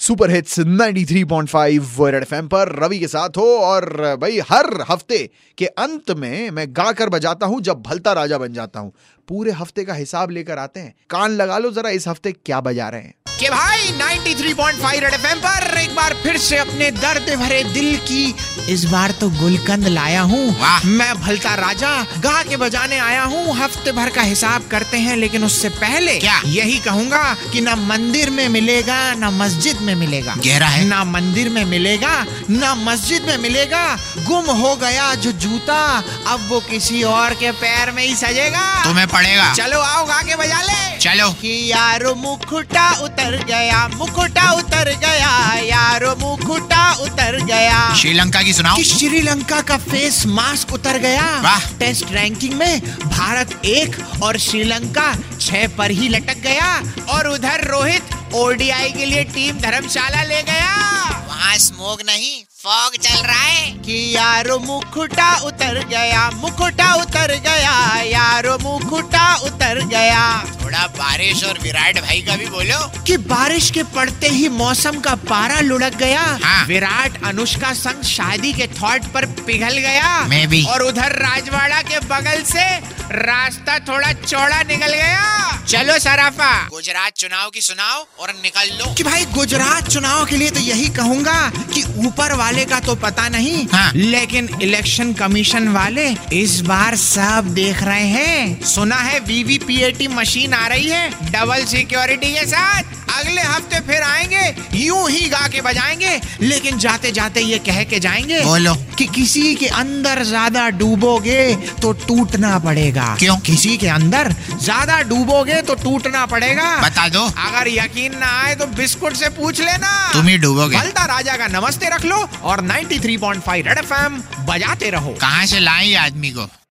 Super hits 93.5 red FM पर रवि के साथ हो और भाई, हर हफ़्ते के अंत में मैं गाकर बजाता हूँ जब भलता राजा बन जाता हूँ। पूरे हफ़्ते का हिसाब लेकर आते हैं। कान लगा लो जरा, इस हफ़्ते क्या बजा रहे हैं? कि भाई 93.5 रेड एफएम पर एक बार फिर से अपने दर्द भरे दिल की इस बार तो गुलकंद लाया हूँ। मैं भलता राजा गा के बजाने आया हूँ। हफ़्ते भर का हिसाब करते हैं लेकिन उससे पहले क्या? यही कहूँगा कि ना मंदिर में मिलेगा ना मस्जिद में मिलेगा। गहरा है। ना मंदिर में मिलेगा ना मस्जिद में मिलेगा। गुम हो गया जो जूता अब वो किसी और के पैर में ही सजेगा। तुम्हें पड़ेगा। चलो आओ गा के बजा ले। चलो। यारो मुकुटा उतर गया मुकुटा उतर गया यारो मुकुटा उतर गया। श्रीलंका की सुनाओ। कि श्रीलंका का फेस मास्क उतर गया। वाह। टेस्ट रैंकिंग में भारत एक और श्रीलंका छह पर ही लटक गया और उधर रोहित ओडीआई के लिए टीम धर्मशाला ले गया। वहाँ स्मोक नहीं फॉग चल रहा है। कि यारो मुखुटा उतर गया मुकुटा उतर गया यारो मुखुटा उतर गया। थोड़ा बारिश और विराट भाई का भी बोलो। कि बारिश के पड़ते ही मौसम का पारा लुढ़क गया। हाँ। विराट अनुष्का संग शादी के थॉट पर पिघल गया। मैं भी। और उधर राजवाड़ा के बगल से रास्ता थोड़ा चौड़ा निकल गया। चलो सराफा। गुजरात चुनाव की सुनाओ और निकल लो। कि भाई गुजरात चुनाव के लिए तो यही कहूँगा कि ऊपर वाले का तो पता नहीं हाँ। लेकिन इलेक्शन कमीशन वाले इस बार सब देख रहे हैं। सुना है वीवीपीएटी मशीन आ रही है। डबल सिक्योरिटी के साथ। अगले हफ़्ते फिर आएँगे। यूँ ही गा के बजाएँगे। लेकिन जाते जाते ये कह के जाएँगे बोलो। कि किसी के अंदर ज़्यादा डूबोगे तो टूटना पड़ेगा। क्यों? किसी के अंदर ज़्यादा डूबोगे तो टूटना पड़ेगा। बता दो। अगर यकीन ना आए तो बिस्कुट से पूछ लेना। तुम ही डूबोगे। बलता राजा का नमस्ते रख लो और 93.5 रेड एफएम बजाते रहो। कहाँ से लाई आदमी को?